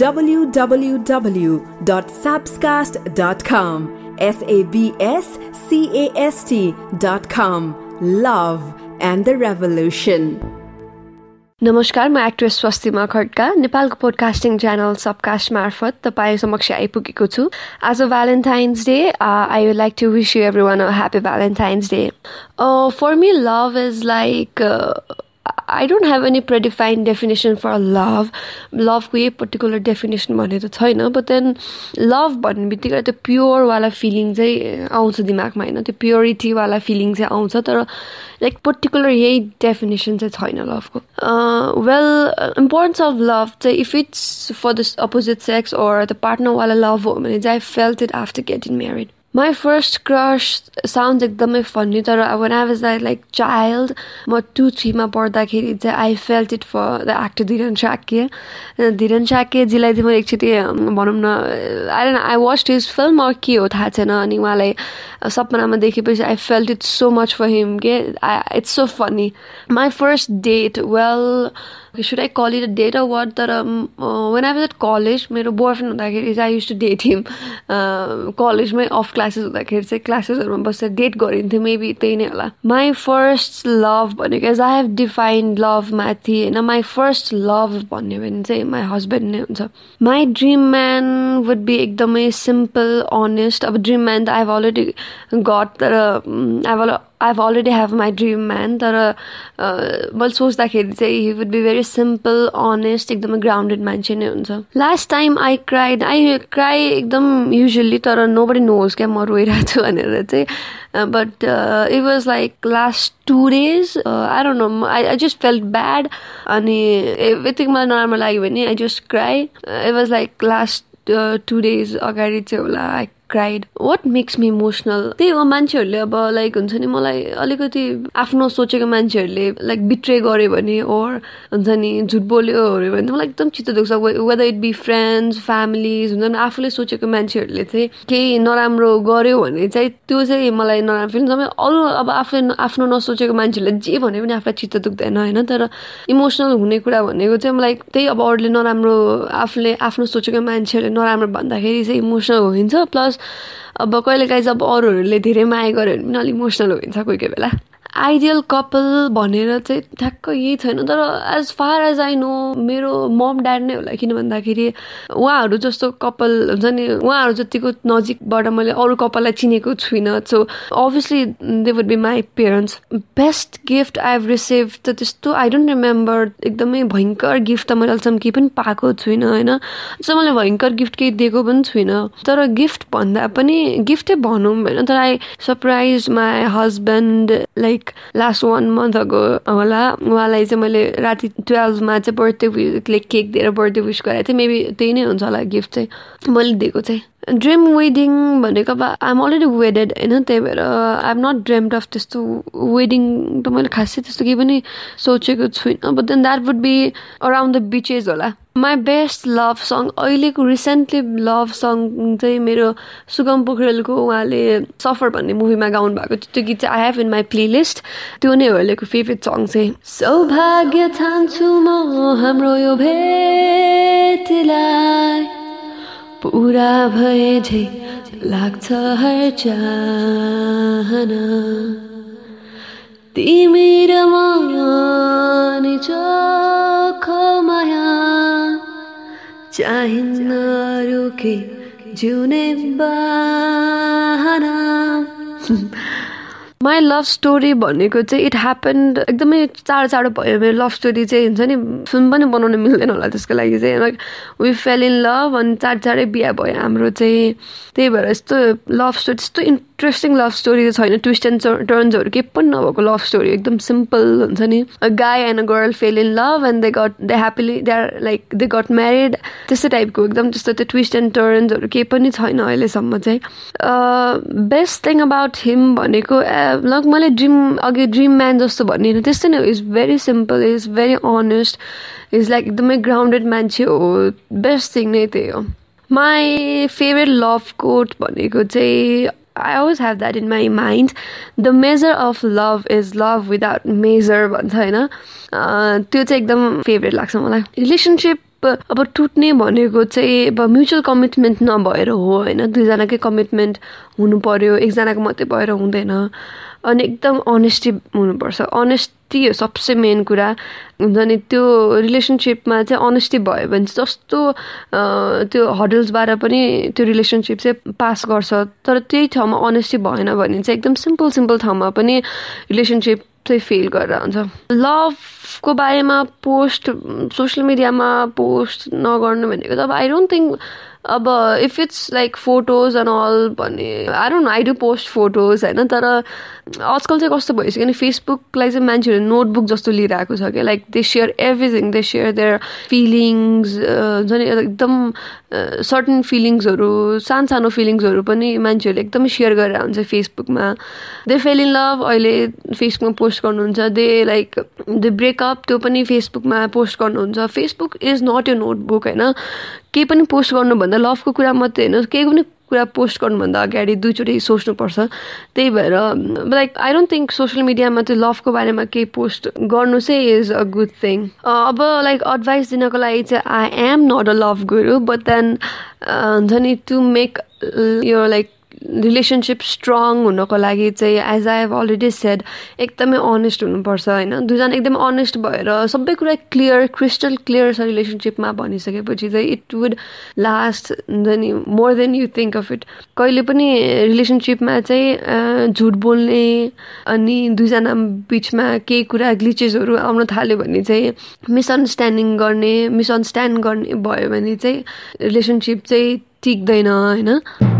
www.sabscast.com. S A B S C A S T.com. Love and the Revolution. नमस्कार म actress Swastima Khadka नेपालको podcasting channel subcaste मार्फत तपाईँ समक्ष आइपुगेको छु आज Valentine's day I would like to wish you everyone a happy Valentine's day for me love is like I don't have any predefined definition for love लभको यही पर्टिकुलर डेफिनेसन भन्ने त छैन बट देन लभ भन्ने बित्तिकै त्यो प्योरवाला feeling चाहिँ आउँछ दिमागमा होइन? त्यो प्योरिटीवाला फिलिङ चाहिँ आउँछ तर लाइक पर्टिकुलर यही डेफिनेसन चाहिँ छैन लभको। वेल इम्पोर्टेन्स अफ लभ चाहिँ if it's for the opposite sex or the पार्टनरवाला love हो भने चाहिँ I felt it after getting married my first crush sound एकदमै फन्नी तर when I was like child म टु थ्रीमा पढ्दाखेरि चाहिँ I felt it for the actor Dhiran Sake Dhiran साकेजीलाई चाहिँ म एकचोटि भनौँ न I I watch his film or के हो थाहा छैन अनि उहाँलाई सपनामा देखेपछि I felt it so much for him के I it's so funny my first date well should I call it a date a word तर when I was at college मेरो बोय फ्रेन्ड हुँदाखेरि चाहिँ I use to date him कलेजमै of classes हुँदाखेरि चाहिँ क्लासेसहरूमा बसेर date गरिन्थ्यो maybe त्यही नै होला माई फर्स्ट लभ भनेको as I have defined love माथि होइन माई फर्स्ट लभ भन्यो भने चाहिँ माई हस्बेन्ड नै हुन्छ my dream man would be एकदमै सिम्पल अनेस्ट अब ड्रिम म्यान त आई हेभ अलरेडी गट तर I I have already have my dream man तर मैले सोच्दाखेरि चाहिँ he would be very simple honest एकदमै ग्राउन्डेड मान्छे नै हुन्छ। Last time I cried I cry एकदम युजली तर नो बडी नोज क्या म रोइरहेको छु भनेर चाहिँ। But it was like last two days I don't know I I just felt bad अनि यतिको मलाई नराम्रो लाग्यो भने I just cry it was like last two days अगाडि चाहिँ होला I cried what makes me emotional त्यही हो मान्छेहरूले अब लाइक हुन्छ नि मलाई अलिकति आफ्नो सोचेको मान्छेहरूले लाइक बिट्रे गर्यो भने ओर हुन्छ नि झुट बोल्यो भने मलाई एकदम चित्त दुख्छ। Whether it be friends families हुन्छ नि आफूले सोचेको मान्छेहरूले चाहिँ केही नराम्रो गर्यो भने चाहिँ त्यो चाहिँ मलाई नराम्रो फिल समय अरू अब आफूले आफ्नो नसोचेको मान्छेहरूले जे भने पनि आफूलाई चित्त दुख्दैन होइन? तर इमोसनल हुने कुरा भनेको चाहिँ मलाई त्यही अब अरूले नराम्रो आफूले आफ्नो सोचेको मान्छेहरूले नराम्रो भन्दाखेरि चाहिँ इमोसनल हुन्छ प्लस अब कहिलेकाहीँ जब अरूहरूले धेरै माया गऱ्यो भने पनि अलिक इमोसनल हुन्छ कोही कोही बेला। आइडियल कपाल भनेर चाहिँ ठ्याक्क यही छैन तर as far as I know मेरो मम ड्याड नै होला। किन भन्दाखेरि उहाँहरू जस्तो कपाल हुन्छ नि उहाँहरू जतिको नजिकबाट मैले अरू कपाललाई चिनेको छुइनँ। So obviously they would be my parents best gift I have receive त त्यस्तो आई डोन्ट रिमेम्बर एकदमै भयङ्कर गिफ्ट त मैले अहिलेसम्म केही पनि पाएको छुइनँ होइन? सो मैले भयङ्कर गिफ्ट केही दिएको पनि छुइनँ। तर गिफ्ट भन्दा पनि गिफ्टै भनौँ होइन? तर I surprise my husband like like last one month ago होला। उहाँलाई चाहिँ मैले राति टुवेल्भमा चाहिँ बर्थडे केक दिएर बर्थडे विस गराएको थिएँ। मेबी त्यही नै हुन्छ होला गिफ्ट चाहिँ। मैले दिएको चाहिँ। ड्रिम वेडिङ भनेको अब आइएम अलरेडी वेडेड होइन त्यही भएर I am not dreamed of त्यस्तो वेडिङ त मैले खासै त्यस्तो केही पनि सोचेको छुइनँ but then that would be around the beaches होला माई बेस्ट लभ सङ अहिलेको रिसेन्टली लभ सङ चाहिँ मेरो सुगम पोखरेलको उहाँले सफर भन्ने मुभीमा गाउनु भएको त्यो गीत चाहिँ I have in my playlist त्यो नै हो अहिलेको फेभरेट सङ चाहिँ सौभाग्य ठान्छु म हाम्रो यो भेटलाई पुरा भए झै लाग्छ हर चाहना तिमी र माया चोखो माया चाहिन्न रुके जिउने बाहना माई लभ स्टोरी भनेको चाहिँ इट ह्यापन्ड एकदमै चाँडो चाँडो भयो। मेरो लभ स्टोरी चाहिँ हुन्छ नि फिल्म पनि बनाउनु मिल्दैन होला त्यसको लागि चाहिँ। Like we fell in love अनि चाँडो चाँडै बिहा भयो हाम्रो चाहिँ। त्यही भएर यस्तो लभ स्टोरी त्यस्तो इन्ट्रेस्टिङ लभ स्टोरी छैन. ट्विस्ट एन्ड टर्न्सहरू केही पनि नभएको लभ स्टोरी एकदम सिम्पल हुन्छ नि. A guy and a girl fell in love and they got they happily they are like they got married त्यस्तै टाइपको एकदम त्यस्तो त्यो ट्विस्ट एन्ड टर्न्सहरू केही पनि छैन अहिलेसम्म चाहिँ. बेस्ट थिङ अबाउट हिम भनेको लग मैले ड्रिम अघि ड्रिम म्यान जस्तो भनिनँ त्यस्तै नै is very simple is very honest is like एकदमै ग्राउन्डेड मान्छे हो. बेस्ट थिङ नै त्यही हो. माई फेभरेट लभ कोट भनेको चाहिँ I always have that in my mind the measure of love is love without measure भन्छ होइन? त्यो चाहिँ एकदम फेभरेट लाग्छ मलाई। रिलेसनसिप अब टुट्ने भनेको चाहिँ अब म्युचुअल कमिटमेन्ट नभएर हो होइन। दुईजनाकै कमिटमेन्ट हुनु पऱ्यो एकजनाको मात्रै भएर हुँदैन। अनि एकदम अनेस्टी हुनुपर्छ। अनेस्टी हो सबसे मेन कुरा। हुन्छ नि त्यो रिलेसनसिपमा चाहिँ अनेस्टी भयो भने चाहिँ जस्तो त्यो हडल्सबाट पनि त्यो रिलेसनसिप चाहिँ पास गर्छ। तर त्यही ठाउँमा अनेस्टी भएन भने चाहिँ एकदम सिम्पल सिम्पल ठाउँमा पनि रिलेसनसिप चाहिँ फेल गरेर हुन्छ। लभको बारेमा पोस्ट सोसियल मिडियामा पोस्ट नगर्नु भनेको त अब आई डोन्ट थिङ्क अब if it's like photos and all भन्ने I don't I do post photos होइन तर आजकल चाहिँ कस्तो भइसक्यो भने फेसबुकलाई चाहिँ मान्छेहरू नोटबुक जस्तो लिइरहेको छ क्या like they share everything they share their feelings हुन्छ नि एकदम सर्टन फिलिङ्सहरू सानो सानो फिलिङ्सहरू पनि मान्छेहरूले एकदमै सेयर गरेर हुन्छ फेसबुकमा दे फेल इन लभ अहिले फेसबुकमा पोस्ट गर्नुहुन्छ। दे लाइक दे ब्रेकअप त्यो पनि फेसबुकमा पोस्ट गर्नुहुन्छ। फेसबुक इज नट यो नोटबुक होइन। केही पनि पोस्ट गर्नुभन्दा लभको कुरा मात्रै होइन केही पनि कुरा पोस्ट गर्नुभन्दा अगाडि दुईचोटि सोच्नुपर्छ। त्यही भएर like I don't think social मिडियामा त्यो लभको बारेमा केही पोस्ट गर्नु चाहिँ इज अ गुड थिङ अब लाइक एडभाइस दिनको लागि चाहिँ I am not a love guru but then हुन्छ नि टु मेक यो लाइक रिलेसनसिप स्ट्रङ हुनको लागि चाहिँ as I have already said एकदमै अनेस्ट हुनुपर्छ होइन? दुईजना एकदमै अनेस्ट भएर सबै कुरा क्लियर क्रिस्टल क्लियर छ रिलेसनसिपमा भनिसकेपछि चाहिँ इट वुड लास्ट नि more than you think of it कहिले पनि रिलेसनसिपमा चाहिँ झुट बोल्ने अनि दुईजना बिचमा केही कुरा ग्लिचेसहरू आउन थाल्यो भने चाहिँ मिसअन्डरस्ट्यान्डिङ गर्ने मिसअन्डरस्ट्यान्ड गर्ने भयो भने चाहिँ रिलेसनसिप चाहिँ टिक्दैन होइन?